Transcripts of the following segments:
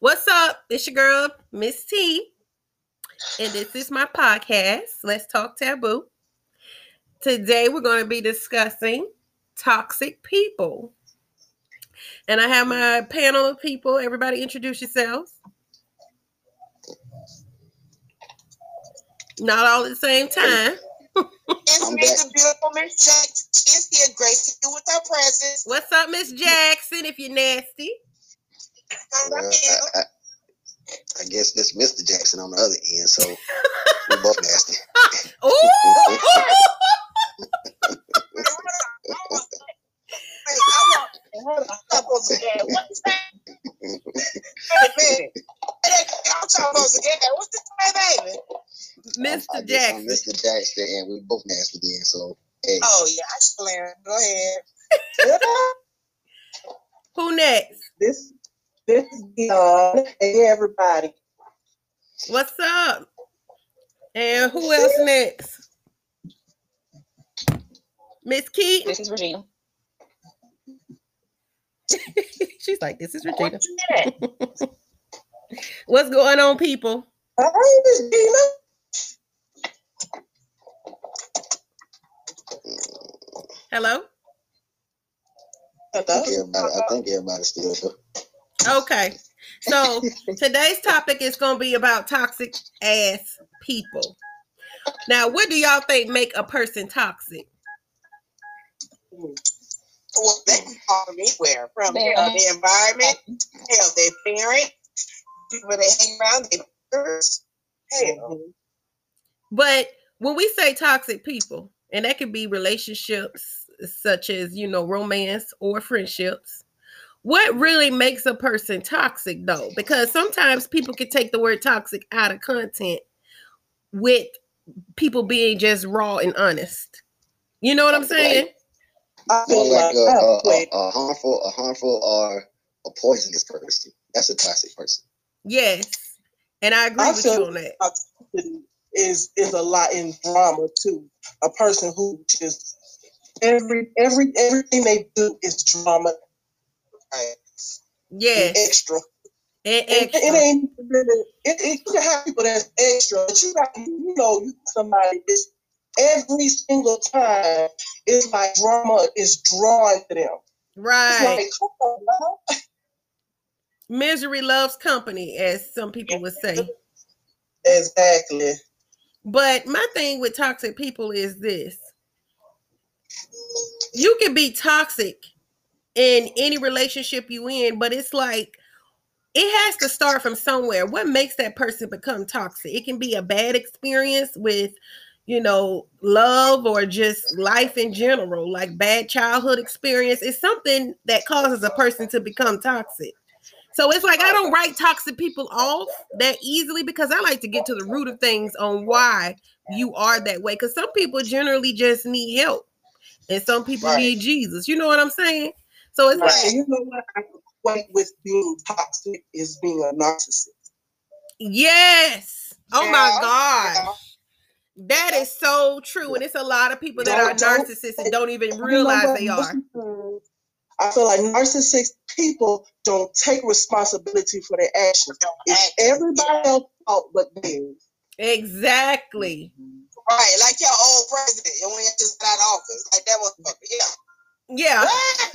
What's up? It's your girl, Miss T. And this is my podcast, Let's Talk Taboo. Today we're going to be discussing toxic people. And I have my panel of people. Everybody introduce yourselves. Not all at the same time. It's me, the beautiful Miss Jackson. She's here, gracing you with her presence. What's up, Miss Jackson, if you're nasty? How Well, I. I, I guess that's Mr. Jackson on the other end, so we're both nasty. Ooh! Hey, I want- hold on, I'm supposed to get- What is that? Wait a minute. Hey, I'm supposed to get that. What's the time, baby? Mr. Jackson. Mr. Jackson, and we're both nasty then, so hey. Oh, yeah, I swear. Go ahead. Who next? This this is Dion. Hey everybody. What's up? And who else next? Miss Keaton. This is Regina. She's like, this is Regina. What you at? What's going on, people? Hi, Miss Dina. Hello? I Hello. think everybody, I think everybody's still here. Okay. So today's topic is going to be about toxic ass people. Now, what do y'all think make a person toxic? Well, they can come anywhere. From They hell, are. the environment, hell, their parent, people they hang around, their peers. Hell. Mm-hmm. But when we say toxic people, and that could be relationships such as, you know, romance or friendships, what really makes a person toxic though? Because sometimes people can take the word toxic out of content with people being just raw and honest. You know what I'm saying? I feel like like a, I a, played a, a harmful, a harmful or a poisonous person. That's a toxic person. Yes. And I agree I with you on that. toxicity is is a lot in drama too. A person who just every every everything they do is drama Yes. extra. And It, extra. it ain't really, it, it, you can have people that's extra, but you got you know you somebody is every single time it's like drama is drawn to them. It's right. like, on. Misery loves company, as some people would say. Exactly. But my thing with toxic people is this you can be toxic in any relationship you in, but it's like it has to start from somewhere. What makes that person become toxic? It can be a bad experience with, you know, love or just life in general, like bad childhood experience. It's something that causes a person to become toxic. So it's like I don't write toxic people off that easily because I like to get to the root of things on why you are that way. Because some people generally just need help, and some people Right. need Jesus. You know what I'm saying? So it's Right. like, you know what I equate with being toxic is being a narcissist. yes. Oh my Yeah. That is so true. And it's a lot of people that are Don't- don't- narcissists and don't even realize they are. of the time, I feel like narcissistic people don't take responsibility for their actions. It's everybody else's fault but theirs. Exactly. Right, like your old president, and when you just got office, like that was yeah. Yeah.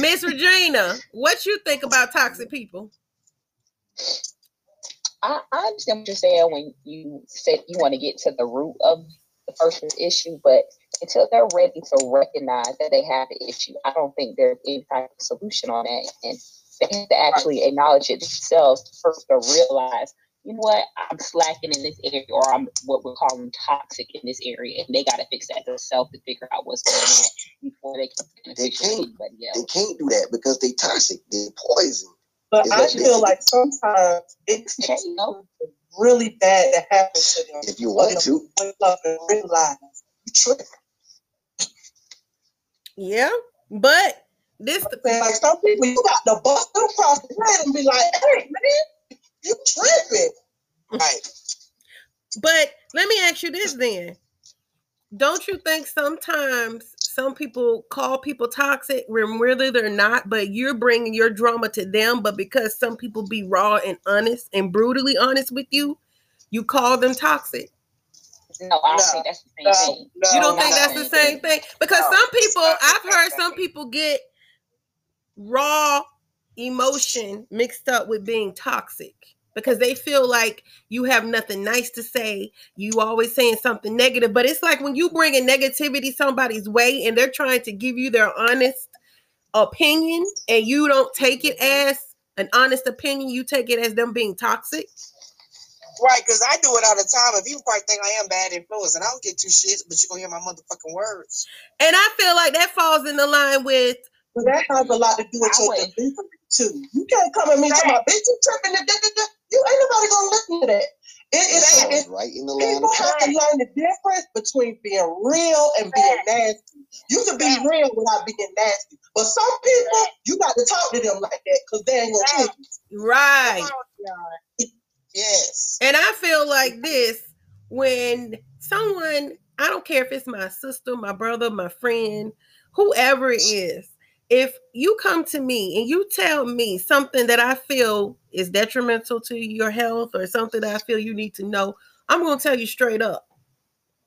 Miss Regina, what you think about toxic people? I, I understand what you're saying when you said you want to get to the root of the person's issue, but until they're ready to recognize that they have the issue, I don't think there's any type of solution on that. And they have to actually acknowledge it themselves first to realize, you know what, I'm slacking in this area, or I'm what we're calling toxic in this area, and they got to fix that themselves to figure out what's going on before they can They fix can't. anybody they can't do that because they toxic. They're poison. But Is I that feel different? like sometimes it's Okay, you know, really bad to happen to them. If you want to, wake up and realize you tripping. Yeah. But this saying? Like some people, you got to bust them across the head and be like, "Hey, man, you tripping?" Right. But let me ask you this then. Don't you think sometimes some people call people toxic when really they're not, but you're bringing your drama to them. But because some people be raw and honest and brutally honest with you, you call them toxic. No, I don't No, think that's the same no, thing. no, You don't think that's the same same thing? Because No, some people, I've heard some people get raw emotion mixed up with being toxic because they feel like you have nothing nice to say. You always saying something negative, but it's like when you bring a negativity somebody's way and they're trying to give you their honest opinion and you don't take it as an honest opinion, you take it as them being toxic. Right, because I do it all the time. If you probably think I am bad influence, and I don't get two shits, but you're gonna hear my motherfucking words. And I feel like that falls in the line with But that has a lot to do with I your wouldn't. delivery too. You can't come at me to my bitch. You tripping? da, da, da, da." You ain't nobody gonna listen to that. It, it's, Exactly. it's right in the line people of have to learn the difference between being real and being nasty. You can be real without being nasty, but some people you got to talk to them like that because they ain't gonna tell you. right. Yes. And I feel like this when someone, I don't care if it's my sister, my brother, my friend, whoever it is, if you come to me and you tell me something that I feel is detrimental to your health or something that I feel you need to know, I'm going to tell you straight up.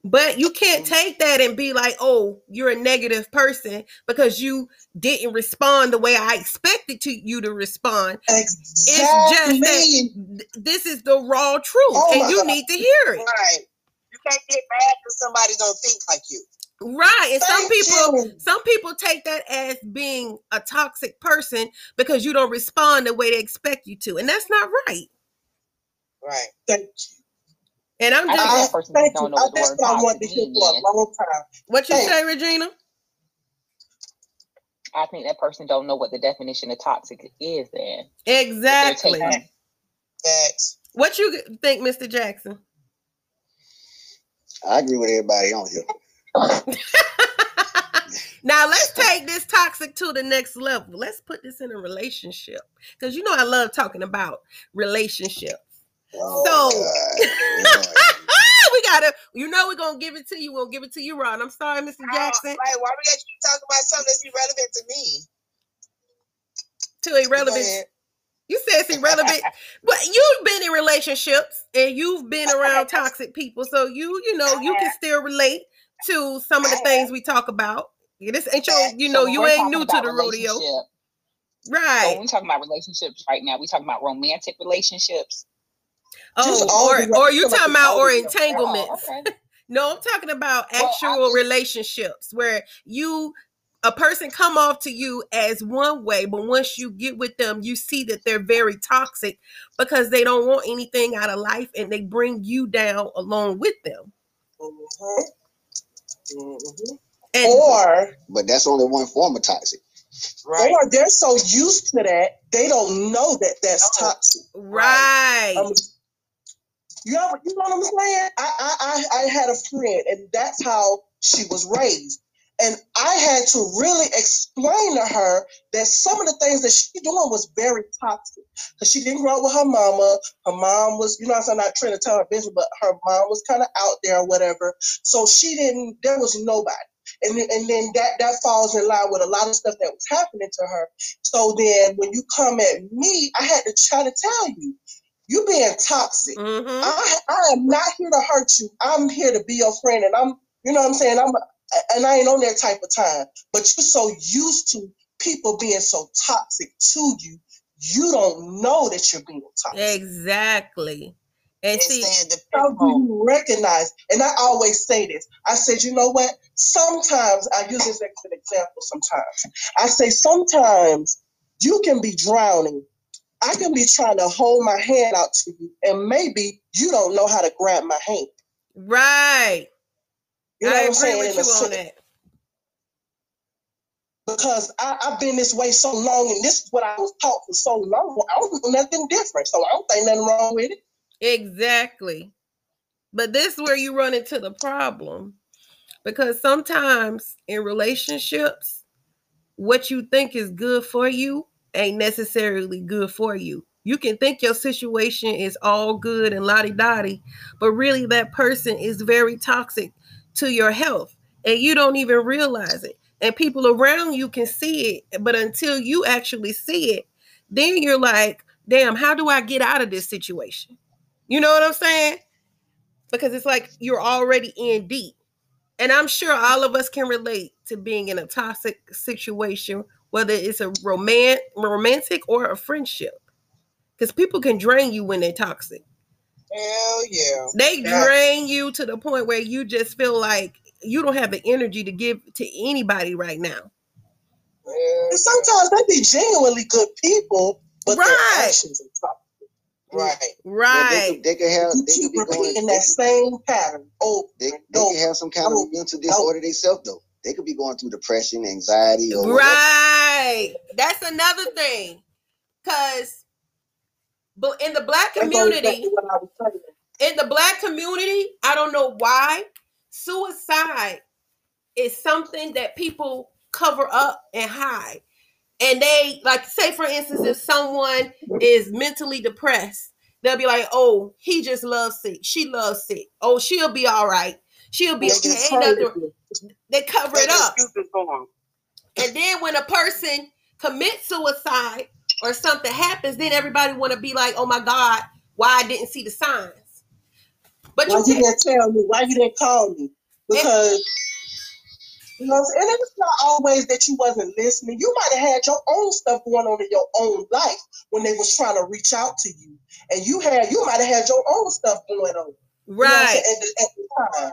But you can't mm-hmm. take that and be like, oh, you're a negative person because you didn't respond the way I expected to you to respond. Exactly. th- this is the raw truth, Oh and you God. need to hear it. Right. You can't get mad because somebody don't think like you. Right. And some people you. some people take that as being a toxic person because you don't respond the way they expect you to. And that's not right. Right. Thank you. And I'm I just think I, that person thank don't you. know I, what the that's word what I wanted to hear for a long time. what you Hey. say, Regina? I think that person don't know what the definition of toxic is. Then Exactly. They're taking- What you think, Mr. Jackson? I agree with everybody on here. now let's take this toxic to the next level. Let's put this in a relationship. Because you know I love talking about relationships. Oh, So- we gotta, you know, we're gonna give it to you. We'll give it to you, Ron. I'm sorry, Mr. Jackson. Oh, right. Why we got you talking about something that's irrelevant to me? To irrelevant. You said it's irrelevant, but you've been in relationships and you've been around toxic people, so you, you know, you can still relate to some of the things we talk about. This ain't your, you know, So you ain't new to the rodeo, relationship. So right? we talking about relationships right now. We talking about romantic relationships. Oh, or or you talking about or entanglements? Oh, okay. No, I'm talking about Well, actual just- relationships where you a person come off to you as one way, but once you get with them, you see that they're very toxic because they don't want anything out of life and they bring you down along with them. Mhm. Mhm. And Or But that's only one form of toxic. Right. or they're so used to that they don't know that that's toxic. right. Um, you know, you know what I'm saying? I, I, I, I had a friend, and that's how she was raised. And I had to really explain to her that some of the things that she doing was very toxic. Because she didn't grow up with her mama. Her mom was, you know, I'm not trying to tell her business, but her mom was kind of out there or whatever. So she didn't, there was nobody. And, then- and then that, that falls in line with a lot of stuff that was happening to her. So then when you come at me, I had to try to tell you, you being toxic. Mhm. I, I am not here to hurt you. I'm here to be your friend, and I'm, you know, what I'm saying, I'm, and I ain't on that type of time. But you're so used to people being so toxic to you, you don't know that you're being toxic. Exactly. And And see, the How do people. you recognize? And I always say this. I said, you know what? Sometimes I use this as an example. Sometimes I say, sometimes you can be drowning. I can be trying to hold my hand out to you, and maybe you don't know how to grab my hand. right. You know I what I'm agree saying? with you on that. Because I, I've been this way so long, and this is what I was taught for so long. I don't do nothing different, so I don't think nothing wrong with it. Exactly. But this is where you run into the problem. Because sometimes in relationships, what you think is good for you ain't necessarily good for you. You can think your situation is all good and lottie dottie, but really that person is very toxic to your health and you don't even realize it. and people around you can see it. But until you actually see it, then you're like, damn, how do I get out of this situation? You know what I'm saying? Because it's like you're already in deep. And I'm sure all of us can relate to being in a toxic situation, whether it's a roman- romantic or a friendship. Because people can drain you when they're toxic. Hell yeah. They Yeah. drain you to the point where you just feel like you don't have the energy to give to anybody right now. Hell And sometimes they be genuinely good people, but Right. their actions are toxic. yeah. Right. Well, Right. they, could, they could have You they keep could be going repeating that same pattern Oh, they, and they over. could have some kind of mental disorder themselves though. They could be going through depression, anxiety, or whatever. Right. That's another thing. Cause but in the black community, exactly what I was saying. in the black community, I don't know why, suicide is something that people cover up and hide. And they like say for instance, if someone is mentally depressed, they'll be like, "Oh, he just loves sick. She loves sick. Oh, she'll be all right. She'll be They okay." Ain't nothing. They cover it up. excuses for 'em. And then when a person commits suicide or something happens, then everybody want to be like, "Oh my God, why I didn't see the signs." But Why you you didn't tell me? Why you didn't call me? Because you know, and it's not always that you wasn't listening. You might have had your own stuff going on in your own life when they was trying to reach out to you, and you had you might have had your own stuff going on. You know right? At the, at the time,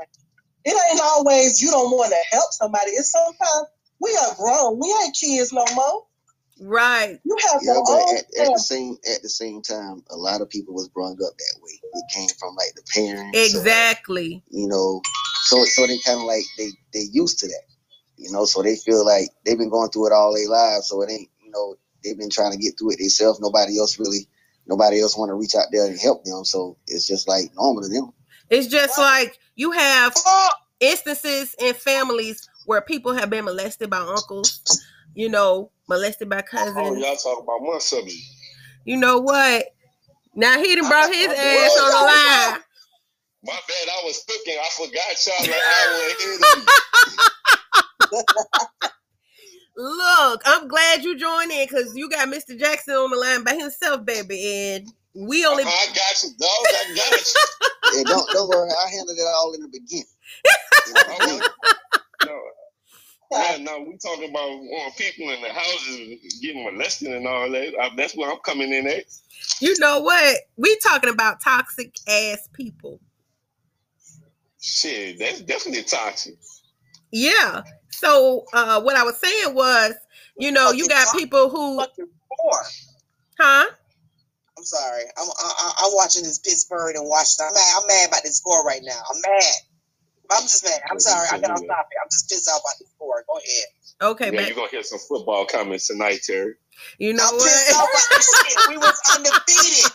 it ain't always you don't want to help somebody. It's sometimes we are grown. We ain't kids no more. Right. You have Yeah, your but at, at the same at the same time, a lot of people was brought up that way. It came from like the parents, or, Exactly. you know. So so they kind of like they they used to that, you know. So they feel like they've been going through it all their lives. So it ain't you know they've been trying to get through it themselves. Nobody else really, nobody else want to reach out there and help them. So it's just like normal to them. It's just like you have instances in families where people have been molested by uncles, you know, molested by cousin. Oh, y'all talk about my subject. You know what? Now he done brought his I- I- ass on the line. My bad, I was cooking. I forgot y'all an hour ahead of me. Look, I'm glad you joined in because you got Mr. Jackson on the line by himself, baby, and we only I got you, dog. I got you. And don't don't worry, I handled it all in the beginning. In the All beginning. right. No, yeah, no, we talking about uh, people in the houses getting molested and all that. Uh, that's where I'm coming in at. you know what? We talking about toxic ass people. Shit, that's definitely toxic. Yeah. So uh what I was saying was, you know, you got people who fucking huh? I'm sorry. I'm I, I- I'm watching this Pittsburgh and Washington. I'm mad. I'm mad about this score right now. I'm mad. I'm just mad. I'm sorry. I gotta stop it. I'm just pissed off about the score. Go ahead. Okay, yeah, but you're gonna hear some football comments tonight, Terry. you know I'm pissed off what? about. We was undefeated.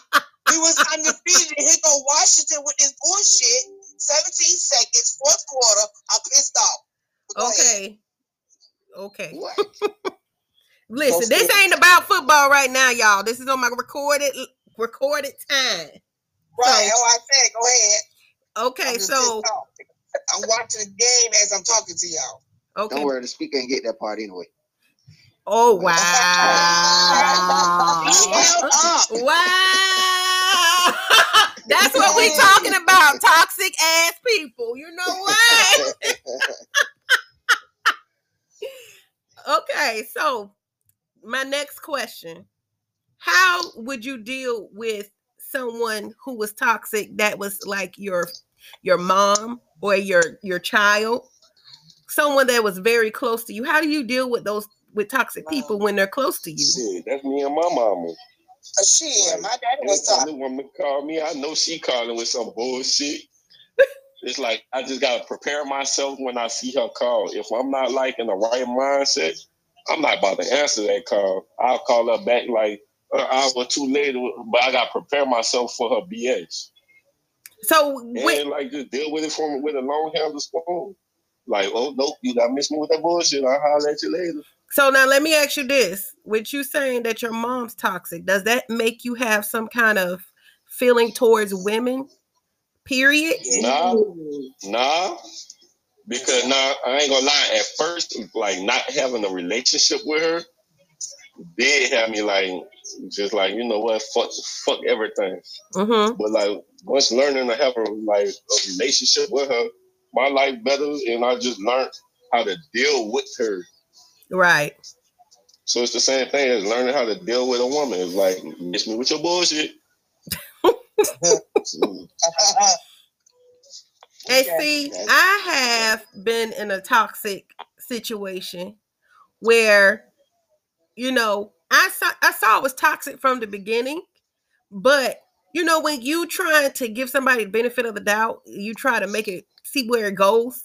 We was undefeated. Here go Washington with this bullshit. 17 seconds, fourth quarter. I'm pissed off. But go ahead. Okay. Okay. What? Listen, this ain't about football right now, y'all. This is on my recorded recorded time. Right. Oh, I said, go ahead. Okay, so pissed off. I'm watching the game as I'm talking to y'all. okay. Don't worry, the speaker ain't get that part anyway. Oh wow. He held up. Wow. That's what we talking about. Toxic ass people. You know what? okay, so my next question. How would you deal with someone who was toxic that was like your your mom or your your child? Someone that was very close to you. How do you deal with those with toxic people when they're close to you? Shit, that's me and my mama. Uh, shit, my daddy was Anytime talking. the woman called me, I know she calling with some bullshit. it's like I just gotta prepare myself when I see her call. If I'm not like in the right mindset, I'm not about to answer that call. I'll call her back like an hour or two later, but I gotta prepare myself for her BS. So And wait, like just deal with it from with a long handle spoon. Like, oh nope, you got miss me with that bullshit. I'll holler at you later. So now let me ask you this: with you saying that your mom's toxic, does that make you have some kind of feeling towards women? Period. Nah, nah. Because now I ain't gonna lie. At first, like not having a relationship with her did have me like just like you know what fuck fuck everything. Mm-hmm. But like once learning to have a like a relationship with her, my life better, and I just learned how to deal with her. Right. So it's the same thing as learning how to deal with a woman. It's like miss me with your bullshit. Hey, see, I have been in a toxic situation where, you know, I saw I saw it was toxic from the beginning, but you know, when you try to give somebody the benefit of the doubt, you try to make it see where it goes.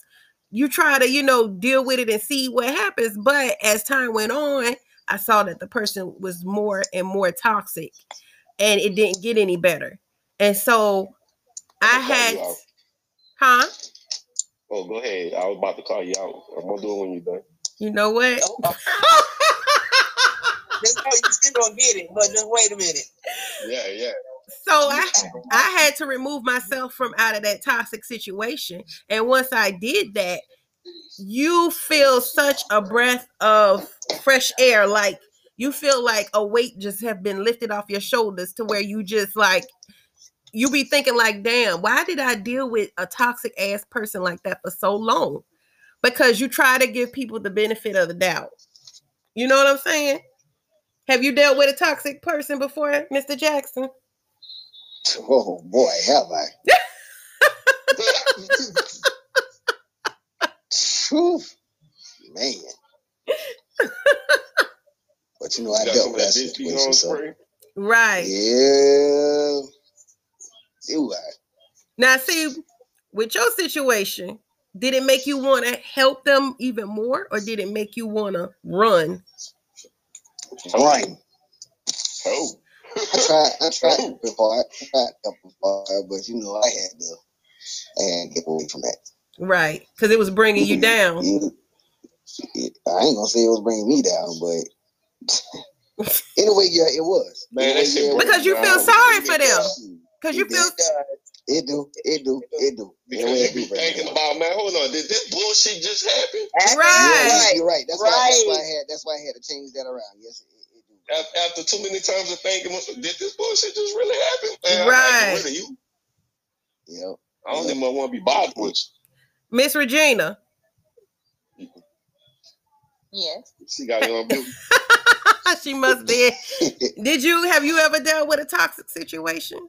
You try to, you know, deal with it and see what happens. But as time went on, I saw that the person was more and more toxic and it didn't get any better. And so I had Huh? Oh, go ahead. I was about to call you out. I'm gonna do it when you're done. You know what? Just you still gonna get it, but just wait a minute. Yeah, yeah. So I I had to remove myself from out of that toxic situation. And once I did that, you feel such a breath of fresh air. Like you feel like a weight just have been lifted off your shoulders to where you just like you be thinking like, damn, why did I deal with a toxic ass person like that for so long? Because you try to give people the benefit of the doubt. You know what I'm saying? Have you dealt with a toxic person before, Mr. Jackson? Oh boy, have I. Truth, man. but you know, I dealt with that situation. So. Right. Yeah. You are. Now, see, with your situation, did it make you want to help them even more, or did it make you want to run? Run. Oh. I tried. I tried before. I tried before, but you know, I had to and get away from that. Right, because it was bringing you mm-hmm. down. I ain't gonna say it was bringing me down, but anyway, yeah, it was. Man, anyway, because you feel sorry for them. Cause you feel it do, it do, it do. Because you be thinking about man, hold on, did this bullshit just happen? Right, you're right. That's right. why. That's why I had. That's why I had to change that around. Yes, it, it do. After too many times of thinking, did this bullshit just really happen? Man, right. Like, you? Yep. I don't yep. even want to be bothered with you. Miss Regina. Yes. She got it on mute. she must be. Did you have you ever dealt with a toxic situation?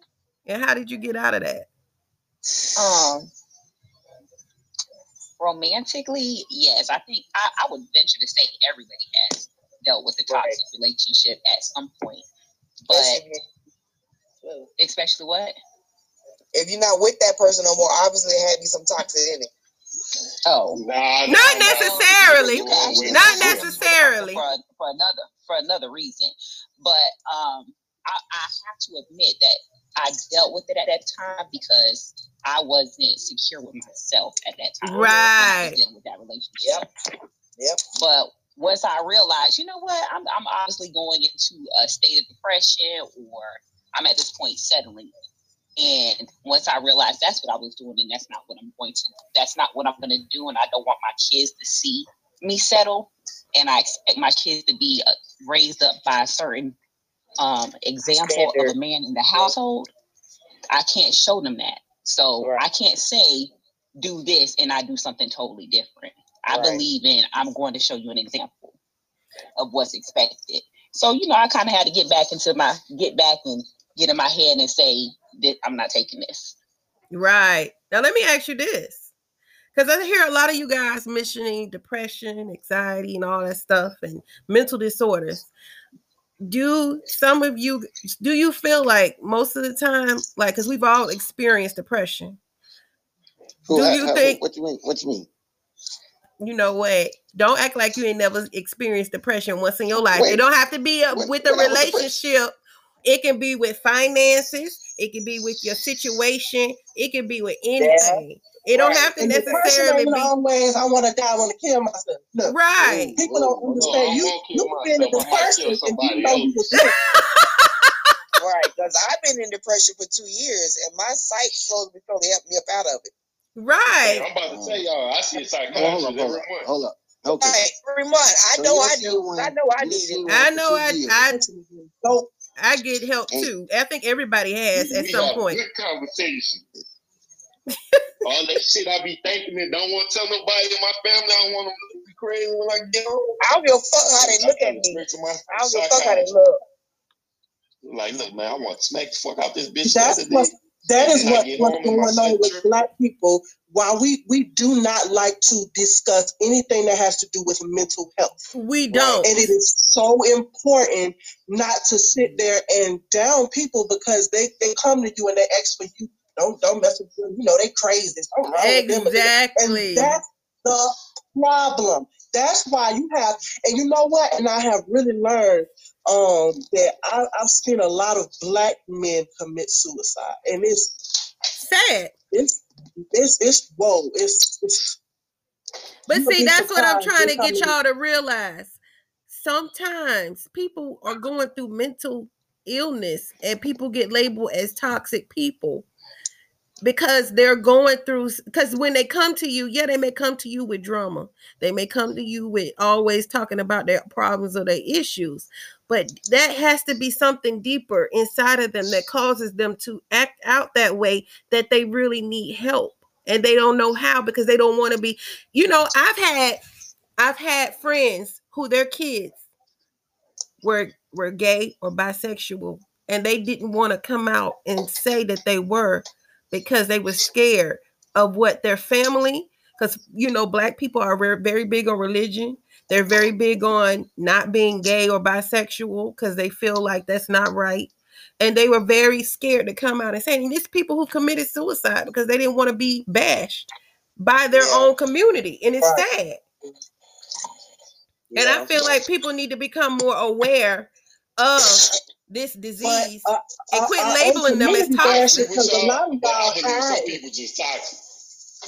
And how did you get out of that? Um, romantically, yes. I think I, I would venture to say everybody has dealt with a toxic right. relationship at some point. But especially what? If you're not with that person no more, obviously it had to be some toxic in it. Oh, nah, not necessarily. not necessarily. For, for, another for another reason, but um, I, I have to admit that I dealt with it at that time because I wasn't secure with myself at that time. Right. Dealing with that relationship. Yep. Yep. But once I realized, you know what, I'm I'm obviously going into a state of depression or I'm at this point settling. And once I realized that's what I was doing, and that's not what I'm going to, that's not what I'm going to do, and I don't want my kids to see me settle, and I expect my kids to be uh, raised up by a certain um, example Standard. of a man in the household, I can't show them that. So right. I can't say do this and I do something totally different. I right. believe in I'm going to show you an example of what's expected. So you know, I kind of had to get back into my get back and get in my head and say that I'm not taking this. Right now, let me ask you this, because I hear a lot of you guys mentioning depression, anxiety, and all that stuff, and mental disorders do some of you do you feel like most of the time like because we've all experienced depression do uh, you uh, think what you mean what you mean you know what don't act like you ain't never experienced depression once in your life wait, it don't have to be a, when, with a relationship it can be with finances it can be with your situation it can be with anything yeah. It don't have to and necessarily be always. I want to die. I want to kill myself. Look, right. People don't understand. You you've been in depression and you know you was Right, because I've been in depression for two years, and my sight slowly, slowly helped me up out of it. Right. I'm about to tell y'all, I see a psychologist hold up, hold up, hold up. Okay. Hey, every month. I So know I do. one- I know I you need see it. one I know two I years. I So I get help too. I think everybody has at We some have point. Good conversation. All that shit I be thinking and don't want to tell nobody in my family. I don't want them to be crazy when I get home. I don't give a fuck how they look at me. I don't give a fuck how they look. Like, look, man, I want to smack the fuck out this bitch. that's the other what day. That is what, what's home and my going on son with black people. While we we do not like to discuss anything that has to do with mental health. We don't. And it is so important not to sit there and down people because they, they come to you and they ask for you. Don't don't mess with them. You know they crazy. Something wrong with them. Exactly. And that's the problem. That's why you have, and you know what? And I have really learned um, that I, I've seen a lot of black men commit suicide, and it's Sad. it's it's it's whoa, it's it's. But see, that's what I'm trying to get y'all to realize. Sometimes people are going through mental illness and people get labeled as toxic people because they're going through because when they come to you, yeah, they may come to you with drama. They may come to you with always talking about their problems or their issues. But that has to be something deeper inside of them that causes them to act out that way that they really need help and they don't know how because they don't want to be you know i've had i've had friends who their kids were were gay or bisexual and they didn't want to come out and say that they were because they were scared of what their family because you know black people are very, very big on religion they're very big on not being gay or bisexual because they feel like that's not right and they were very scared to come out and say and it's people who committed suicide because they didn't want to be bashed by their Yeah. own community and it's Right. sad and i feel like people need to become more aware of this But disease uh, and uh, quit uh, labeling them as community toxic because a lot of but y'all believe some hide. people just toxic.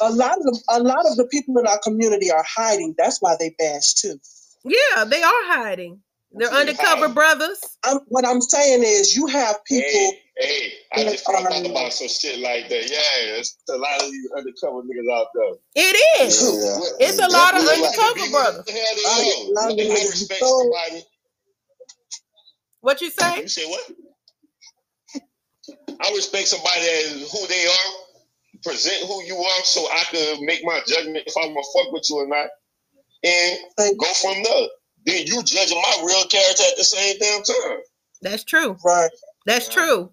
A lot of the, a lot of the people in our community are hiding. That's why they bash too. yeah they are hiding they're What undercover hiding? brothers I'm, what I'm saying is, you have people. Hey, hey, I just found out about some shit like that. Yeah, it's a lot of these undercover niggas out there. it is Yeah. It's a lot of undercover brothers. what the hell they I- are. a lot of Like, I respect somebody. What you say You say what? I respect somebody as who they are, present who you are, so I can make my judgment if I'm gonna fuck with you or not, and go from there. Then you judging my real character at the same damn time. that's true Right. That's Yeah. true.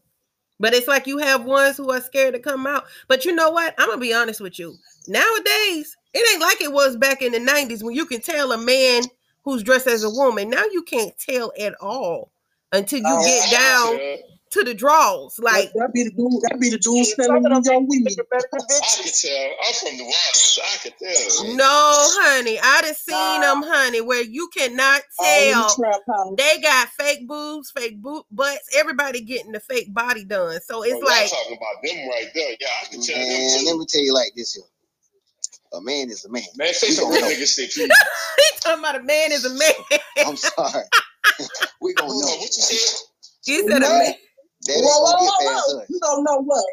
But it's like you have ones who are scared to come out. But you know what? I'm gonna be honest with you. Nowadays, it ain't like it was back in the 90s when you can tell a man who's dressed as a woman. Now you can't tell at all until you Oh, get down Yeah. to the draws. Like that'd be the dude. That'd be the dude Some selling of them you your weed. niggas better than I can bitches. tell. I'm from New Orleans. I can tell. no, honey. I done seen Nah. them, honey, where you cannot oh, All tell. trap house. They got fake boobs, fake boot butts. Everybody getting the fake body done. So it's Bro, like talking about them right there. Yeah, I can tell Man, them let me tell you like this here. A man is a man. Man, say some real know. nigga shit, please. he talking about a man is a man. I'm sorry. we gonna know. what you said? You said a No. man. That ain't Whoa, whoa, gonna whoa, whoa. You don't know what?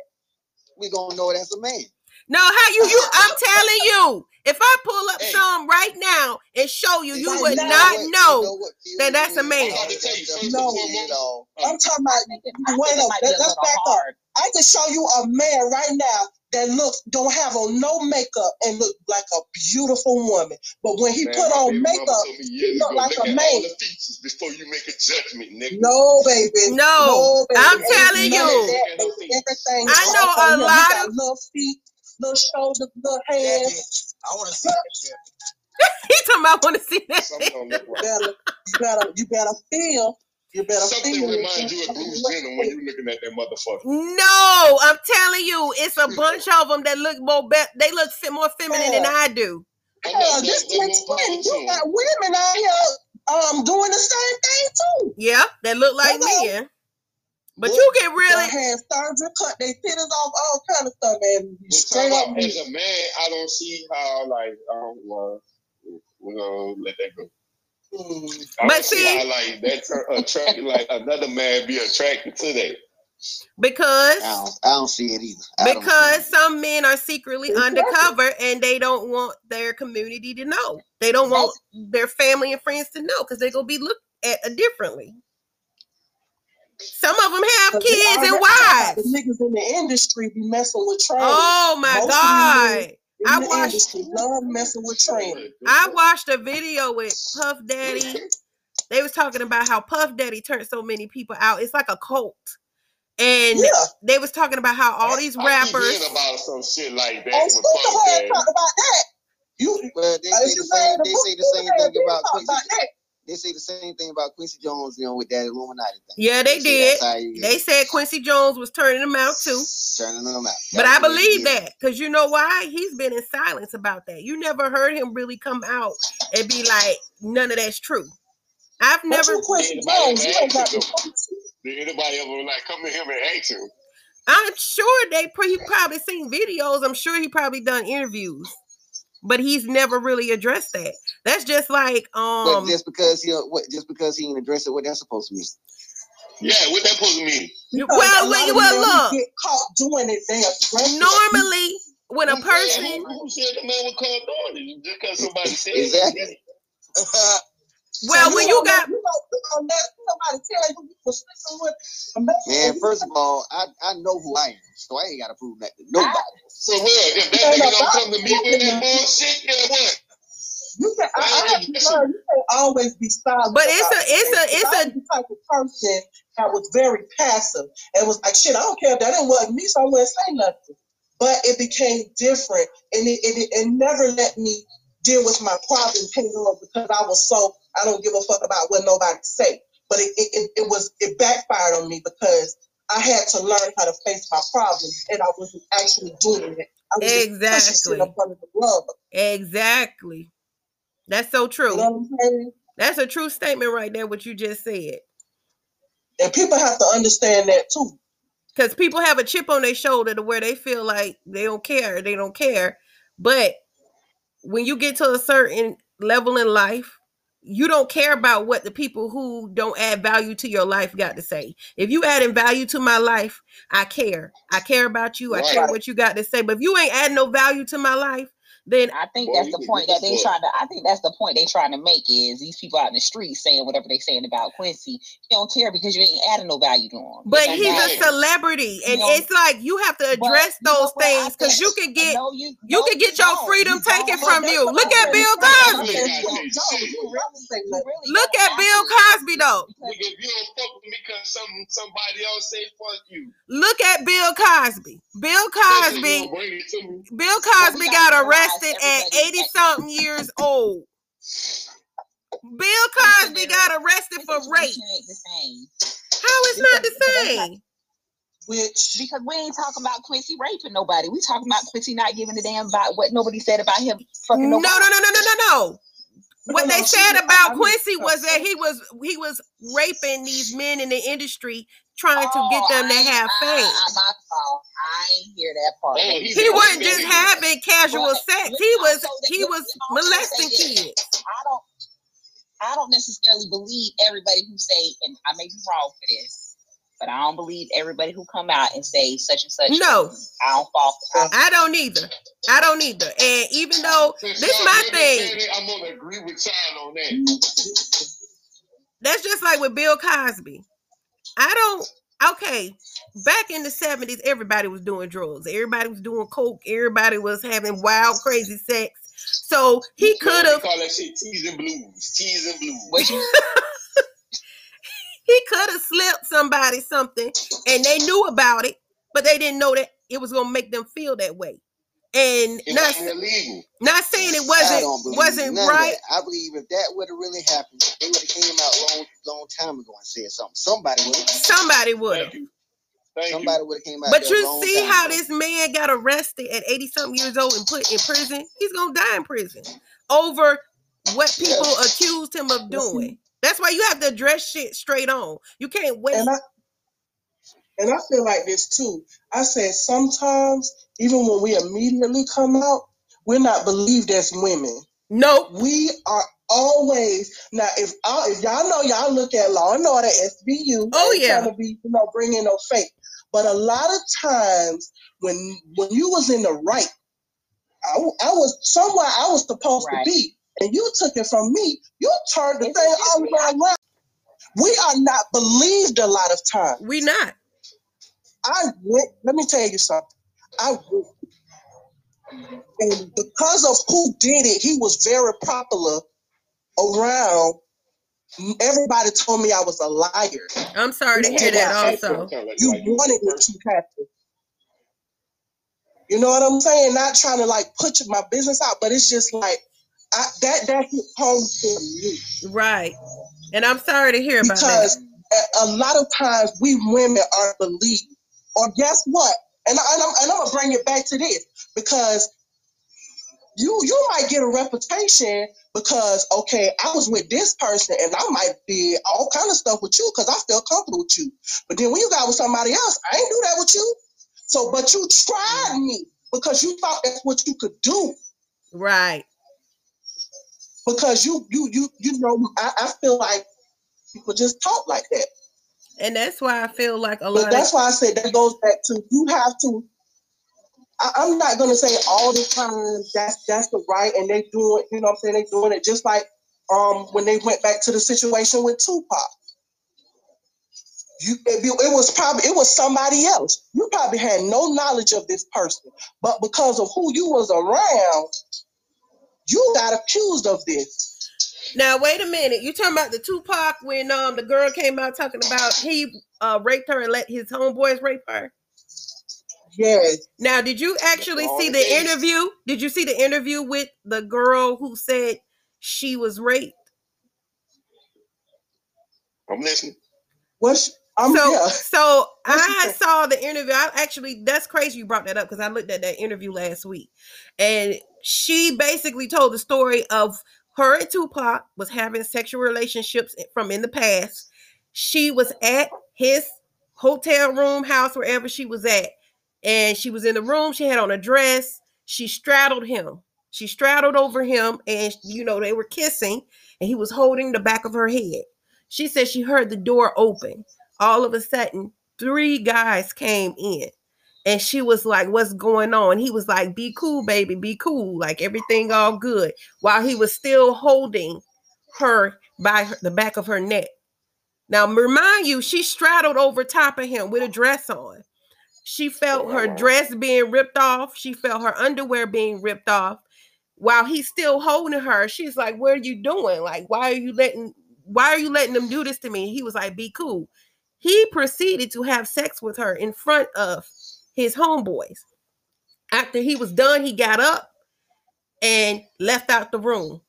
We gonna know that's a man. No, how you you I'm telling you, if I pull up Hey. some right now and show you, you Right would now, not what- you know. what that that's a man. I'm about to tell you, first and No. I'm talking about. I think it, I Wait up. might be Let, a let's back up. I can show you a man right now that looks don't have on no makeup and look like a beautiful woman. But when he Man, put on makeup, he me years look like a man. all the features before you make a judgment, nigga. no, baby. No, baby. I'm telling you. Everything. I know a him. Lot of- little feet, little shoulders, little hands. I want to see that shit. He talking about want to see that. Something You better, you better, you better feel. You better Something feel. reminds you of Bruce Jenner when you looking at that motherfucker. No, I'm telling you, it's a bunch of them that look more be- they look fe- more feminine than I do. I'm Hell, not this saying next no more spring, power to you 'em. got women out here um doing the same thing too. Yeah, that look like Hello. men. But you can They really had surgery, cut their titties off, all kind of stuff, and straight up. as a man, I don't see how like um well, we're gonna let that go. I But see see- how like that tur- attract like another man be attracted to that. Because I don't, I don't see it either. I because some men are secretly undercover and they don't want their community to know. They don't want their family and friends to know because they're gonna be looked at differently. Some of them have kids and wives. The niggas in the industry be messing with trains. Oh my Most god! I watched love messing with trains. I watched a video with Puff Daddy. They was talking about how Puff Daddy turned so many people out. It's like a cult. And yeah. they was talking about how all these rappers I about some shit like that. And Puff Daddy. Talk about that. You, well, they say the same. They say the same thing about Quincy they say the same thing about Quincy Jones, you know, with that Illuminati thing. Yeah, they, they did. They said Quincy Jones was turning them out too. Turning them out. But I believe that because you know why? He's been in silence about that. You never heard him really come out and be like, none of that's true. I've never. Quincy Jones, Did anybody ever like come to him and ask him? I'm sure they he probably seen videos. I'm sure he probably done interviews but he's never really addressed that. That's just like um but just because he what just because he didn't address it, what that's supposed to mean. Yeah, what that supposed to mean? well, well, well look. Get caught doing it, they normally when a person who said the man was caught doing it just because somebody said exactly. Well, so when you, got you know, somebody tell you you was with man, first of all, I, I know who I am, so I ain't gotta prove that to nobody. So what? If that nigga don't come to me with that bullshit, then what? You can I, I have to learn. You can't always be silent. But it's a it's a it's a type of person that was very passive and was like, shit, I don't care if that didn't work me, so I wouldn't say nothing. But it became different, and it, it, it never let me deal with my problem on because I was so I don't give a fuck about what nobody say. But it, it, it was it backfired on me because I had to learn how to face my problems, and I wasn't actually doing it. exactly. Exactly. That's so true. You know That's a true statement right there. What you just said. And people have to understand that too. Because people have a chip on their shoulder to where they feel like they don't care. They don't care. But when you get to a certain level in life, you don't care about what the people who don't add value to your life got to say. If you adding value to my life, I care. I care about you. I right. care what you got to say. But if you ain't adding no value to my life, then I think that's the point that they trying to. I think that's the point they're trying to make is these people out in the street saying whatever they're saying about Quincy. You don't care because you ain't adding no value to him. But he's a celebrity, and you know, it's like you have to address those things because you can get you, you can get your freedom taken from you. Look at Bill Cosby. Look at Bill Cosby though. If you don't fuck with me because some somebody else say fuck you. Look at Bill Cosby. Bill Cosby. Bill Cosby got arrested arrested at 80 something years old. Bill Cosby got arrested for rape. How is not the same? Which because we ain't talking about Quincy raping nobody. We talking about Quincy not giving a damn about what nobody said about him fucking. No, no, no, no, no, no, no. What they said about Quincy was that he was he was raping these men in the industry trying oh, to get oh, them to have ah, fame. my fault. I hear that part. Oh, he wasn't just having casual sex. He was he was molesting kids. I don't I don't necessarily believe everybody who say, and I may be wrong for this, but I don't believe everybody who come out and say such and such. No, I don't fall. I, I don't either. I don't either. And even though this my thing, I'm gonna agree with Child on that. That's just like with Bill Cosby. I don't. Okay, back in the seventies, everybody was doing drugs. Everybody was doing coke. Everybody was having wild, crazy sex. So he could have call that shit teas and blues. Teas and blues. he could have slipped somebody something, and they knew about it, but they didn't know that it was gonna make them feel that way. And it not, illegal. not saying it wasn't wasn't right. I believe if that would have really happened, they would have came out long long time ago and said something. Somebody would have. Somebody would have. Somebody would have came out. But you see how ago. this man got arrested at 80 something years old and put in prison? He's gonna die in prison over what people accused him of doing. That's why you have to address shit straight on. You can't wait. And I, and I feel like this too. I said sometimes, even when we immediately come out, we're not believed as women. No, nope. we are always now. If I, if y'all know, y'all look at Law and Order, SVU. Oh yeah, trying to be you know bringing no fake. But a lot of times when when you was in the right, I, I was somewhere I was supposed right. to be, and you took it from me. You turned the it's thing all the way around. We are not believed a lot of times. We not. I went. Let me tell you something. I went, and because of who did it, he was very popular around. Everybody told me I was a liar. I'm sorry to hear that. Also, you wanted me to happen. You know what I'm saying? Not trying to like put my business out, but it's just like I, that that hit home for me. Right. And I'm sorry to hear about that. because a lot of times we women aren't believed. Or guess what? And, I, and, I'm, and I'm gonna bring it back to this because you you might get a reputation because okay, I was with this person and I might be all kind of stuff with you because I felt comfortable with you. But then when you got with somebody else, I ain't do that with you. So, but you tried me because you thought that's what you could do. Right. Because you you you you know I, I feel like people just talk like that. And that's why I feel like a lot. But that's why I said that goes back to you have to. I, am not gonna say all the time that's that's the right, and they do it. You know, what I'm saying they doing it just like um when they went back to the situation with Tupac. You, it, it was probably it was somebody else. You probably had no knowledge of this person, but because of who you was around, you got accused of this. Now wait a minute. You talking about the Tupac when um the girl came out talking about he uh raped her and let his homeboys rape her? Yes. Now, did you actually see the interview? Did you see the interview with the girl who said she was raped? I'm listening. What's um, so, yeah. so I saw the interview. I actually, that's crazy you brought that up because I looked at that interview last week, and she basically told the story of her and Tupac was having sexual relationships from in the past. She was at his hotel room, house, wherever she was at, and she was in the room. She had on a dress. She straddled him. She straddled over him, and you know they were kissing, and he was holding the back of her head. She said she heard the door open all of a sudden, three guys came in. And she was like, What's going on? He was like, Be cool, baby, be cool. Like everything all good. While he was still holding her by her, the back of her neck. Now, remind you, she straddled over top of him with a dress on. She felt her dress being ripped off. She felt her underwear being ripped off. While he's still holding her, she's like, What are you doing? Like, why are you letting why are you letting them do this to me? He was like, Be cool. He proceeded to have sex with her in front of his homeboys. After he was done, he got up and left out the room.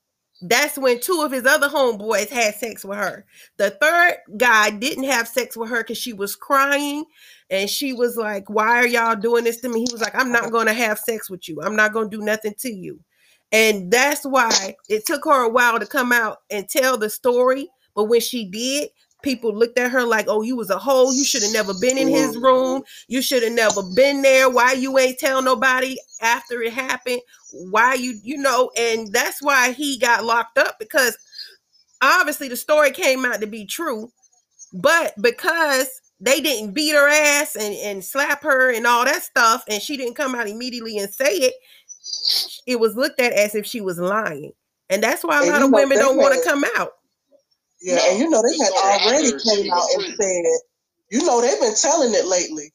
That's when two of his other homeboys had sex with her. The third guy didn't have sex with her because she was crying and she was like, Why are y'all doing this to me? He was like, I'm not uh-huh. going to have sex with you. I'm not going to do nothing to you. And that's why it took her a while to come out and tell the story. But when she did, people looked at her like, "Oh, you was a hoe. You should have never been in his room. You should have never been there. Why you ain't tell nobody after it happened? Why you, you know?" And that's why he got locked up because obviously the story came out to be true, but because they didn't beat her ass and, and slap her and all that stuff, and she didn't come out immediately and say it, it was looked at as if she was lying. And that's why a lot of women don't want to come out. Yeah, no, and you know they had already came out and said, you know they've been telling it lately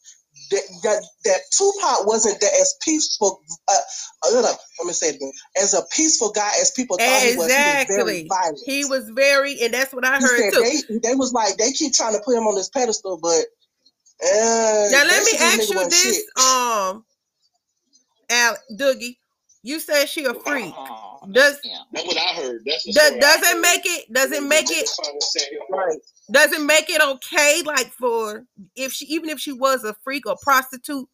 that that, that Tupac wasn't that as peaceful. Uh, uh, let me say it again. As a peaceful guy as people thought exactly. he was. He was very violent. He was very, and that's what I he heard too. They, they was like they keep trying to put him on this pedestal, but uh, now let me ask you this, shit. um, Al Doogie. You said she a freak. Uh, does that's what I heard. That's does, does it make it? Does it make it? Right. Does it make it okay? Like for if she, even if she was a freak or prostitute,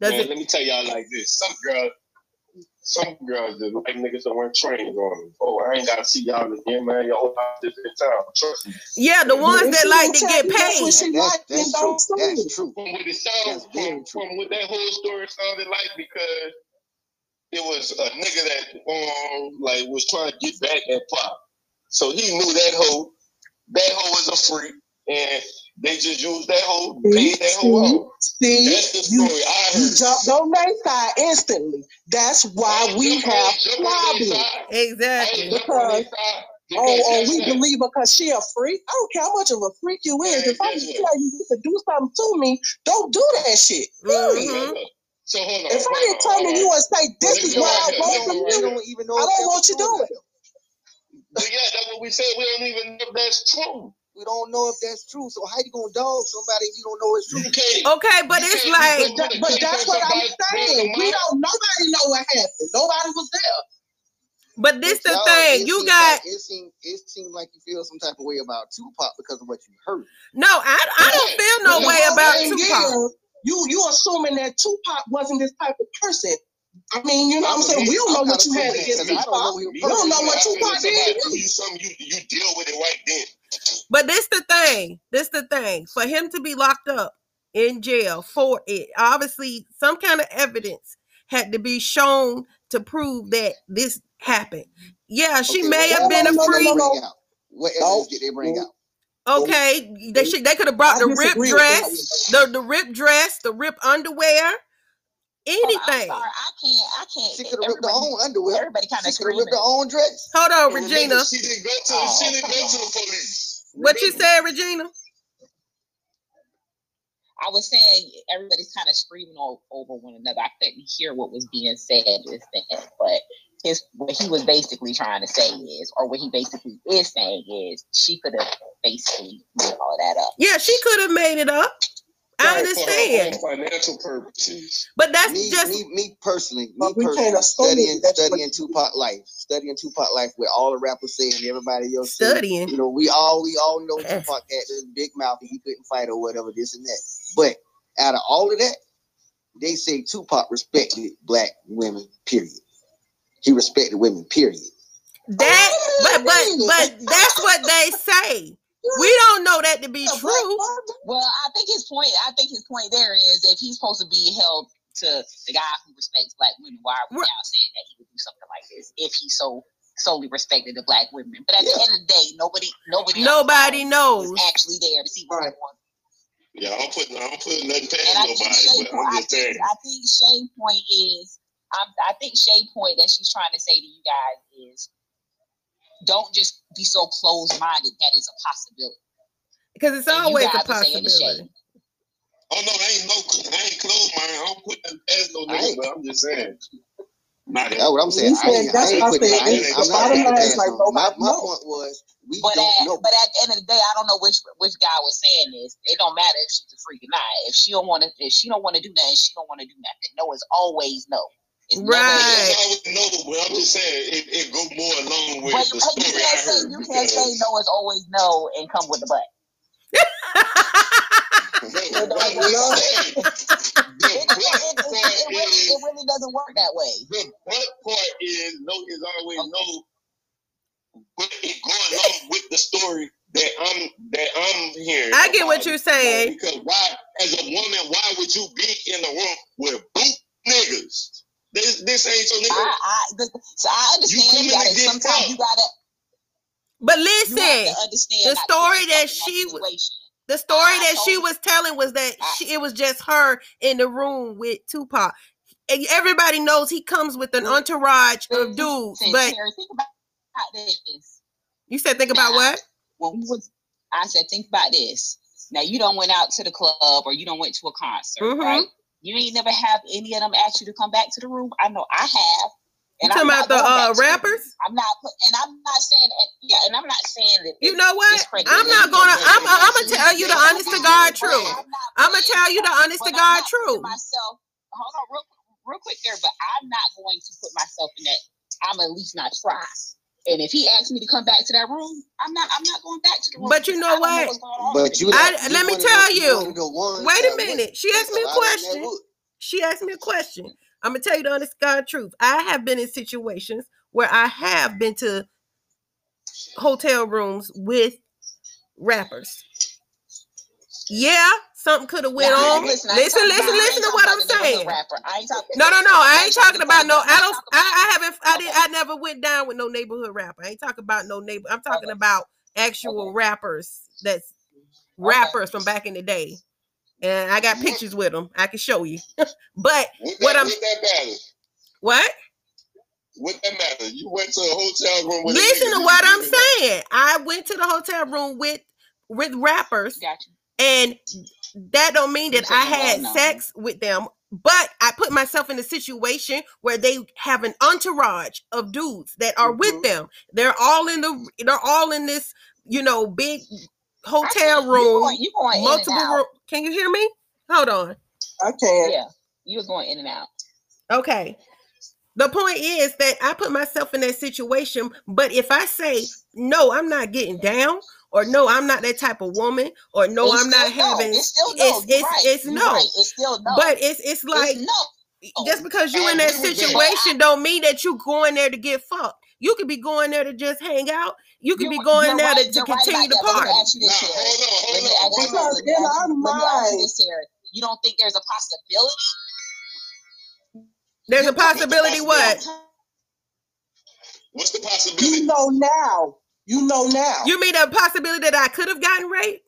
does Man, it? Let me tell y'all like this. Some girl, some girls just like niggas that weren't trained on them. Oh, I ain't gotta see y'all again, man. Your whole life is in town. Trust me. Yeah, the ones that like to get paid. That's, that's, that's, true. That's true. From what it sounds, from, from what that whole story sounded like, because it was a nigga that um like was trying to get back at Pop. So he knew that hoe. That hoe was a freak, and They just used that whole paid that whole See, That's the story you, I heard. You jumped on their side instantly. That's why we have problems. Exactly. Because Oh, oh, we believe because she a freak. I don't care how much of a freak you is. If I tell you to do something to me, don't do that shit. Mm-hmm. So hold on. If I didn't come to you and say this is what I want from you, don't even know I don't want you doing it. But yeah, that's what we said. We don't even know if that's true. We don't know if that's true. So how you gonna dog somebody you don't know it's true? Okay, but it's like, but, but that's what I'm saying. We don't. Nobody know what happened. Nobody was there. But this the thing, you got. Like, it seemed it seemed like you feel some type of way about Tupac because of what you heard. No, I I don't feel no way about Tupac. You you assuming that Tupac wasn't this type of person. I mean, you know what I'm saying? We don't know what you had against Tupac. We don't know what Tupac did. You something you you deal with it right then. But this the thing. This the thing. For him to be locked up in jail for it, obviously some kind of evidence had to be shown to prove that this happened. Yeah, she okay, may have been a freak. What evidence did they bring out? Oh, okay, they should they could have brought I the rip dress, the the ripped dress, the rip underwear, oh, anything. Oh, I can't. I can't. She could have ripped her own underwear. Everybody kind of ripped her own dress. Hold on, Regina. She didn't go to. Oh, she didn't go to the police. What you said, Regina? I was saying everybody's kind of screaming all, over one another. I couldn't hear what was being said just then, but his what he was basically trying to say is, or what he basically is saying is, she could have basically made all that up. Yeah, she could have made it up. I understand. financial purposes. But that's me, just me, me personally. Me personally, studying studying Tupac life, studying Tupac life, with all the rappers saying, everybody else studying. Saying, you know, we all we all know Tupac had this big mouth and he couldn't fight or whatever, this and that. But out of all of that, they say Tupac respected black women. Period. He respected women. Period. That, oh, but but but that's what they say. We don't know that to be true. Well, I think his point. I think his point there is if he's supposed to be held to the guy who respects black women, why are we now saying that he would do something like this if he so solely respected the black women? But at yeah. the end of the day, nobody, nobody, nobody knows actually there to see what right. Yeah, I'm putting, I'm putting nothing past nobody. Shay, but I'm just I think, I think Shay's point is, I'm, I think Shay point that she's trying to say to you guys is don't just be so closed minded that it's a possibility. Because it's always a possibility. Oh no, I ain't no, I ain't closed minded. I don't put nothing past no nigga, but I'm just saying. Not that's what I'm saying. I ain't, that's I ain't putting, I ain't, I'm not putting past like, my, my point was we but don't at, know. But at the end of the day, I don't know which which guy was saying this. It don't matter if she's a freak or not. If she don't want to, if she don't want to do nothing, she don't want to do nothing. No is always no. It's right. No, but I'm just saying it, it go more along with but, the story you can't say, You can't say no is always no and come with the butt. it, really doesn't work that way. The butt part is no is always okay. no, but it going along with the story that I'm that I'm hearing. I get what you're saying. Because why, as a woman, why would you be in the room with boot niggas? This this ain't so nigga. I, I, the, so I understand you, you gotta sometimes you gotta But listen, the story that she was the story that she was telling was that she, it was just her in the room with Tupac. And everybody knows he comes with an entourage of dudes. But think about this. You said think about what? When we was, I said think about this. Now you don't went out to the club or you don't went to a concert, mm-hmm. right? You ain't never have any of them ask you to come back to the room. I know I have. And you talking about the uh, rappers? I'm not, and I'm not saying, that, yeah, and I'm not saying that. You know what? I'm not gonna. I'm, I'm gonna tell you the honest to God truth. I'm gonna tell you the honest to God truth. Myself, hold on, real, real quick there, but I'm not going to put myself in that. I'm at least not try. And if he asks me to come back to that room, I'm not. I'm not going back to the room. But you know what? know but you, I, you let me tell you. Wait a minute. She asked me a question. She asked me a question. I'm gonna tell you the honest God truth. I have been in situations where I have been to hotel rooms with rappers. Yeah, something could have went now, on. Listen, listen, listen, listen to what I'm saying. no, no, no. I ain't talking about no. I don't. I, I haven't. I did. I never went down with no neighborhood rapper. I ain't talking about no neighbor. I'm talking okay. about actual okay. rappers. That's rappers from back in the day, and I got pictures with them. I can show you. but what, I'm what? What that matter? You went to a hotel room with. Listen to what I'm saying. I went to the hotel room with with rappers. Gotcha. And that don't mean that I had sex with them, but I put myself in a situation where they have an entourage of dudes that are mm-hmm. with them. They're all in the they're all in this, you know, big hotel room. You going, you going multiple room. Can you hear me? Hold on. I can. Yeah. You was going in and out. Okay. The point is that I put myself in that situation, but if I say no, I'm not getting down, or no, I'm not that type of woman, or no, it's I'm not no. having. It's still no. It's it's, right. it's no. Right. It's still no. But it's it's like it's no. Just because you're in that situation don't mean that you're going there to get fucked. You could be going there to just hang out. You could be going there right, to, to continue to party. Because in our mind, you don't think there's a possibility there's a possibility what? What's the possibility? You know now. You know now. You mean a possibility that I could have gotten raped?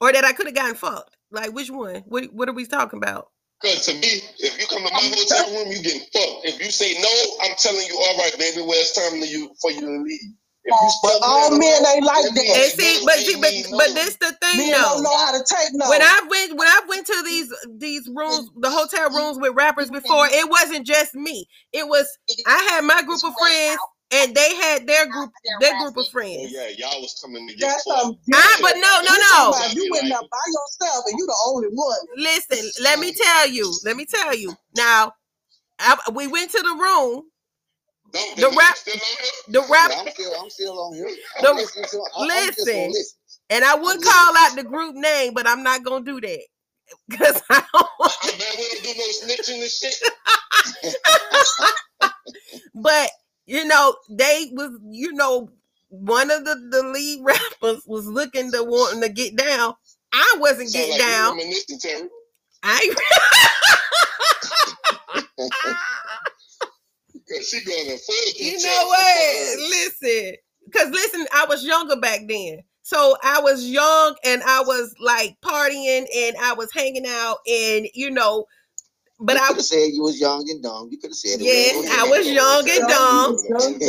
Or that I could have gotten fucked? Like which one? What what are we talking about? Because to me, if you come to my hotel room, you getting fucked. If you say no, I'm telling you, all right, baby, well, it's time to you for you to leave. But all men ain't like that. And see, but see, but, but this the thing men though. don't know how to take no. When I went when I went to these these rooms, the hotel rooms with rappers before, it wasn't just me. It was I had my group of friends and they had their group their group of friends. Yeah, y'all was coming to get I, but no, no, no. You went up by yourself and you the only one. Listen, let me tell you. Let me tell you. Now, I, we went to the room the rap, the rap. I'm still, I'm still on here. The, listen, and I would call out the group name, but I'm not gonna do that because I don't. Want to do no snitching and shit. but you know, they was, you know, one of the the lead rappers was looking to wanting to get down. I wasn't Sound getting like down. I. Because she going to fall You know what? Listen, because listen, I was younger back then. So I was young and I was like partying and I was hanging out and you know, but you I could have said you was young and dumb. You could have said yes, I was young and dumb,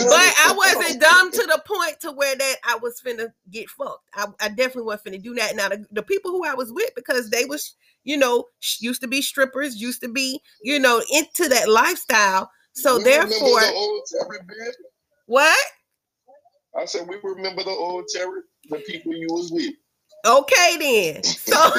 but I wasn't dumb to the point to where that I was finna get fucked. I, I definitely wasn't finna do that. Now the, the people who I was with because they was you know used to be strippers, used to be you know into that lifestyle. So we therefore, the what? I said we remember the old Terry, the people you was with. Okay then. So,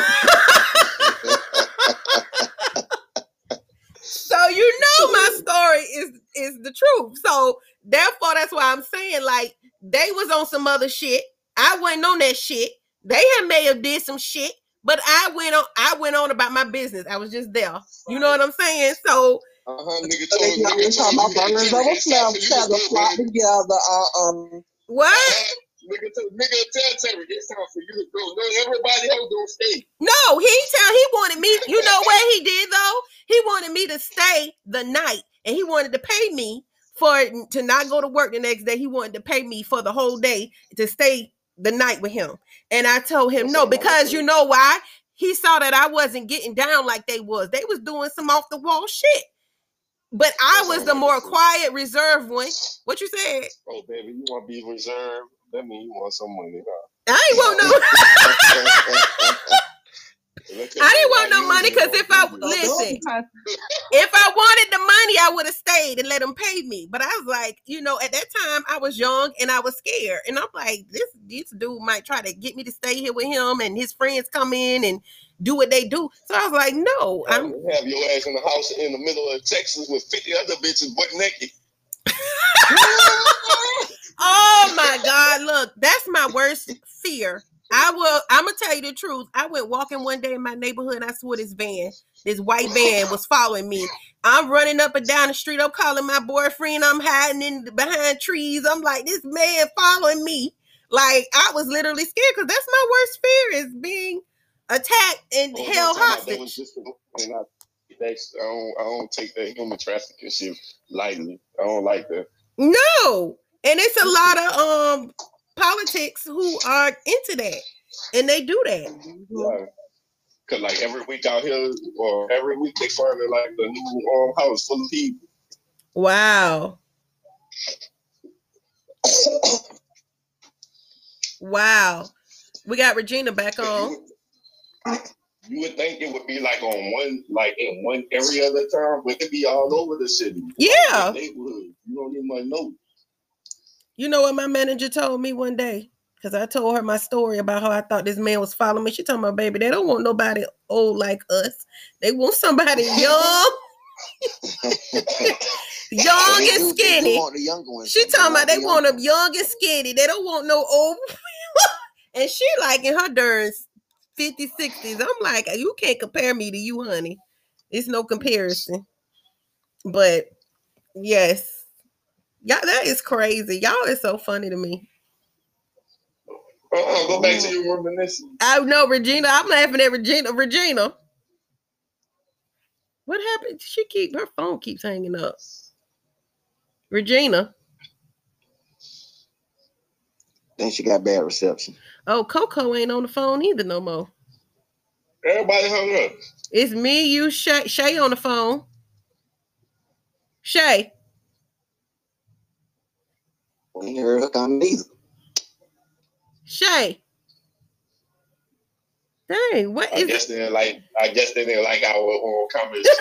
so you know my story is is the truth. So therefore, that's why I'm saying like they was on some other shit. I wasn't on that shit. They had may have did some shit, but I went on. I went on about my business. I was just there. You know what I'm saying? So uh-huh, nigga told, so nigga told my burgers over slam together, flop together. Uh, um, what? Nigga, to, nigga, tell Terry it's time for you to go. No, everybody else don't stay. No, he tell he wanted me. You know what he did though? He wanted me to stay the night, and he wanted to pay me for to not go to work the next day. He wanted to pay me for the whole day to stay the night with him. And I told him no because you know why? He saw that I wasn't getting down like they was. They was doing some off the wall shit. But I was the more quiet, reserved one. What you said? Oh, baby, you want to be reserved? That means you want some money, huh? I ain't want no. I didn't want no money because if I listen, if I wanted the money, I would have stayed and let them pay me. But I was like, you know, at that time I was young and I was scared, and I'm like, this this dude might try to get me to stay here with him, and his friends come in and do what they do. So I was like, no, I'm have your ass in the house in the middle of Texas with 50 other bitches butt naked. oh my God, look, that's my worst fear. I will I'm gonna tell you the truth. I went walking one day in my neighborhood and I saw this van, this white van was following me. I'm running up and down the street. I'm calling my boyfriend. I'm hiding in behind trees. I'm like, this man following me. Like I was literally scared because that's my worst fear is being attacked and oh, held hostage. Just, and I, that's, I, don't, I don't take that human trafficking shit lightly. I don't like that. No, and it's a lot of um politics who are into that, and they do that. Yeah. Cause like every week out here, or every week they find like the new um, house full of people. Wow. wow. We got Regina back on. You would think it would be like on one, like in one area every other time, but it be all over the city. Yeah. neighborhood. You don't even know. You know what my manager told me one day? Because I told her my story about how I thought this man was following me. She told my baby, they don't want nobody old like us. They want somebody young. young and skinny. She talking about they want them young and skinny. They don't want no old. and she like in her durns 50s, 60s. I'm like, you can't compare me to you, honey. It's no comparison. But yes, y'all, that is crazy. Y'all is so funny to me. Uh-uh, go back to your reminiscing. I know Regina. I'm laughing at Regina. Regina. What happened? She keep her phone keeps hanging up. Regina. Then she got bad reception. Oh, Coco ain't on the phone either no more. Everybody hung up. It's me, you, Shay, Shay on the phone. Shay. We ain't heard her coming either. Shay. Dang, what I is guess they didn't like. I guess they didn't like our uh, comments.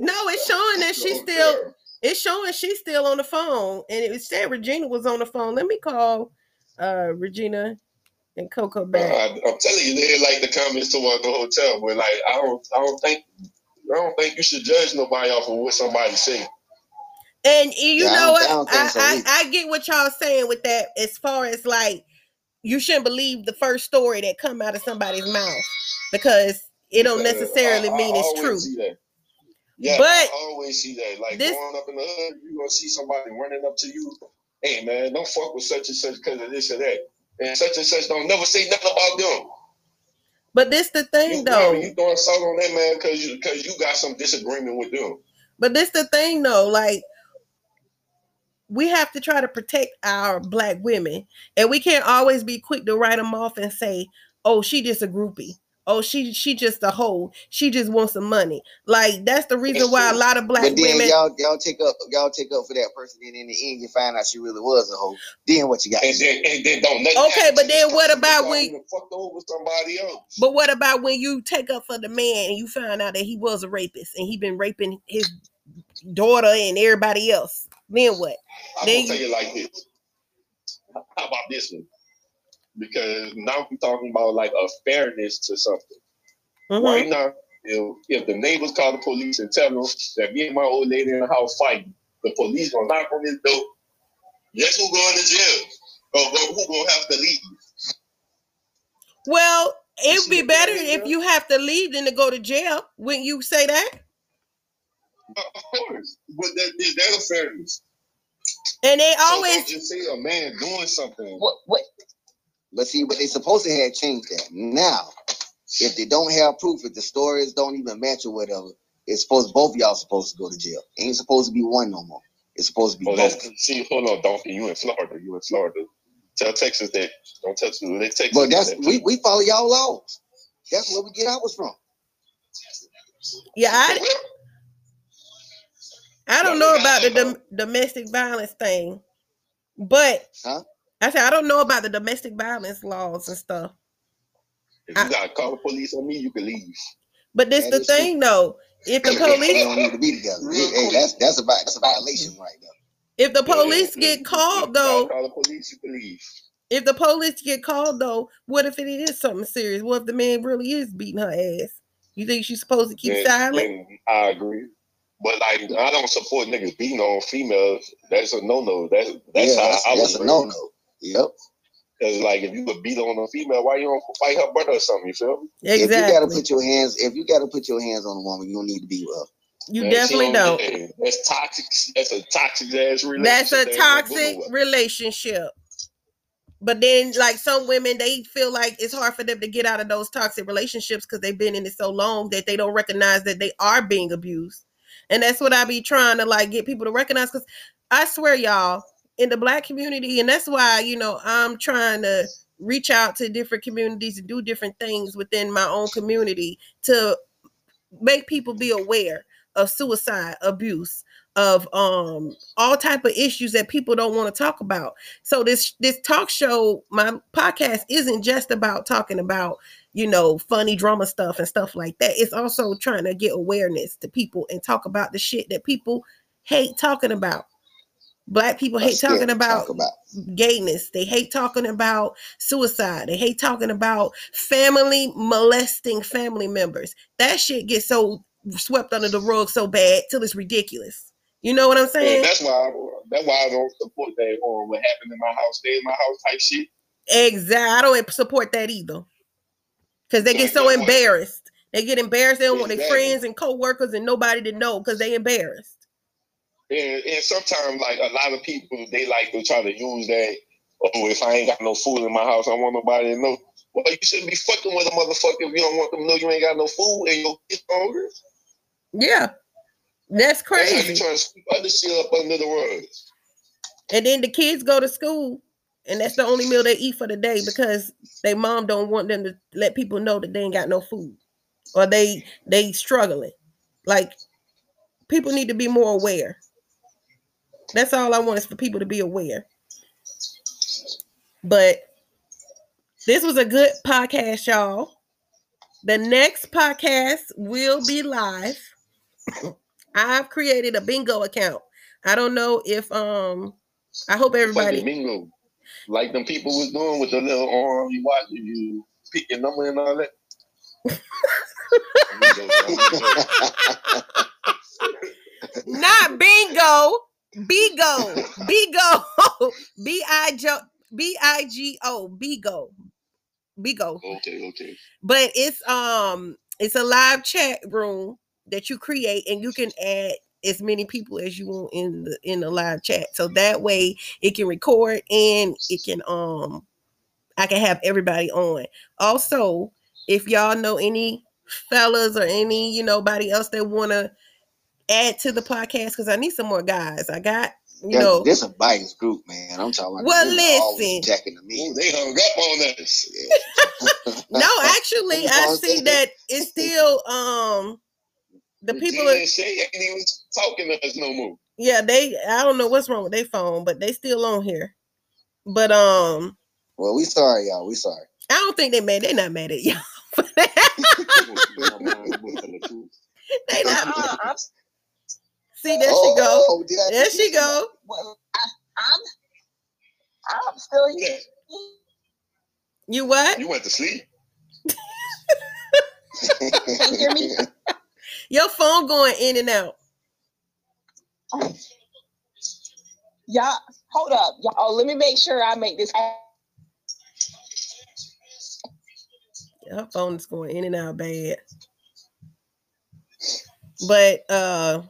no, it's showing that she's still. It's showing she's still on the phone, and it said Regina was on the phone. Let me call uh Regina and Coco back. Uh, I, am telling you, they didn't like the comments towards the hotel, but like I don't, I don't think, I don't think you should judge nobody off of what somebody say. And you yeah, know what? I, I, so I, I get what y'all saying with that. As far as like you shouldn't believe the first story that come out of somebody's mouth because it don't necessarily I, mean it's true. Yeah, but I always see that. Like this, growing up in the hood, you're gonna see somebody running up to you. Hey man, don't fuck with such and such because of this or that. And such and such don't never say nothing about them. But this the thing you, though. You throwing salt on that man because you because you got some disagreement with them. But this the thing though, like we have to try to protect our black women and we can't always be quick to write them off and say oh she just a groupie. Oh she she just a hoe. She just wants some money. Like that's the reason why a lot of black but then women y'all y'all take up y'all take up for that person and in the end you find out she really was a hoe. Then what you got? And then, and then don't okay but then what about when fucked over somebody else. But what about when you take up for the man and you find out that he was a rapist and he been raping his daughter and everybody else then what? I'm then gonna tell you like this. How about this one? Because now we're talking about like a fairness to something. Mm-hmm. Right now, if, if the neighbors call the police and tell them that me and my old lady in the house fighting, the police gonna knock on his door. Guess who going to jail? Or who gonna have to leave? Well, it'd be better if you have to leave than to go to jail. Wouldn't you say that? Of course, but that, that's a fairness. And they always so just see a man doing something. What? What? But see, what they supposed to have changed that. Now, if they don't have proof, if the stories don't even match or whatever, it's supposed both y'all supposed to go to jail. It ain't supposed to be one no more. It's supposed to be oh, both. See, hold on, Donkey. You in Florida? You in Florida? Tell Texas that don't touch the they Texas. But that's we, we follow y'all laws. That's where we get ours from. Yeah, I I don't know about the dom- domestic violence thing, but huh? I said I don't know about the domestic violence laws and stuff. If you I, gotta call the police on me, you can leave. But this that the thing true. though. If the police don't need to be together, hey, that's that's a that's a violation right there. If the police yeah, get called though, call the police, you can leave. If the police get called though, what if it is something serious? What if the man really is beating her ass? You think she's supposed to keep then, silent? Then I agree. But like, I don't support niggas beating on females. That's a no no. That's that's yeah, how that's, I that's a no no. Yep. Cause like, if you would beat on a female, why you don't fight her brother or something? You feel me? Exactly. If you gotta put your hands, if you gotta put your hands on a woman, you don't need to be with You Man, definitely don't. don't. That's toxic. That's a toxic ass relationship. That's a toxic relationship. But then, like some women, they feel like it's hard for them to get out of those toxic relationships because they've been in it so long that they don't recognize that they are being abused. And that's what I be trying to like get people to recognize. Cause I swear, y'all, in the black community, and that's why you know I'm trying to reach out to different communities and do different things within my own community to make people be aware of suicide, abuse, of um all type of issues that people don't want to talk about. So this this talk show, my podcast isn't just about talking about, you know, funny drama stuff and stuff like that. It's also trying to get awareness to people and talk about the shit that people hate talking about. Black people hate talking about, talk about, gayness. They hate talking about suicide. They hate talking about family molesting family members. That shit gets so swept under the rug so bad till it's ridiculous. You know what I'm saying? Yeah, that's why I, that's why I don't support that or what happened in my house, stay in my house type shit. Exactly. I don't support that either. Cause they get so embarrassed. They get embarrassed. They don't exactly. want their friends and co-workers and nobody to know because they embarrassed. And, and sometimes like a lot of people they like to try to use that. Oh, if I ain't got no food in my house, I want nobody to know. Well, you shouldn't be fucking with a motherfucker if you don't want them to know you ain't got no food and your kids hungry. Yeah. That's crazy. That's you trying to sweep other shit up under the rug. And then the kids go to school, and that's the only meal they eat for the day because their mom don't want them to let people know that they ain't got no food, or they they struggling. Like people need to be more aware. That's all I want is for people to be aware. But this was a good podcast, y'all. The next podcast will be live. I've created a bingo account. I don't know if um I hope everybody bingo. Like them people was doing with the little arm you watch you pick your number and all that. Not bingo. Bigo. Bigo. B I J B I G O. Bigo. Bigo. Okay, okay. But it's um it's a live chat room that you create and you can add as many people as you want in the in the live chat. So that way it can record and it can um i can have everybody on. Also if y'all know any fellas or any you know body else that want to add to the podcast because i need some more guys. I got you That's, know this a biased group man. I'm talking about well listen. jacking the me. They hung up on us. No actually i see that it's still um the people are, Shay ain't even talking to us no more. Yeah, they I don't know what's wrong with their phone, but they still on here. But um Well, we sorry, y'all. We sorry. I don't think they mad. They not mad at y'all. they not. See, there oh, she go. Oh, there she go. Well, I, I'm, I'm still here. You what? You went to sleep. Can you hear me? Your phone going in and out. Y'all, hold up. Y'all, let me make sure I make this. Her phone is going in and out bad. But uh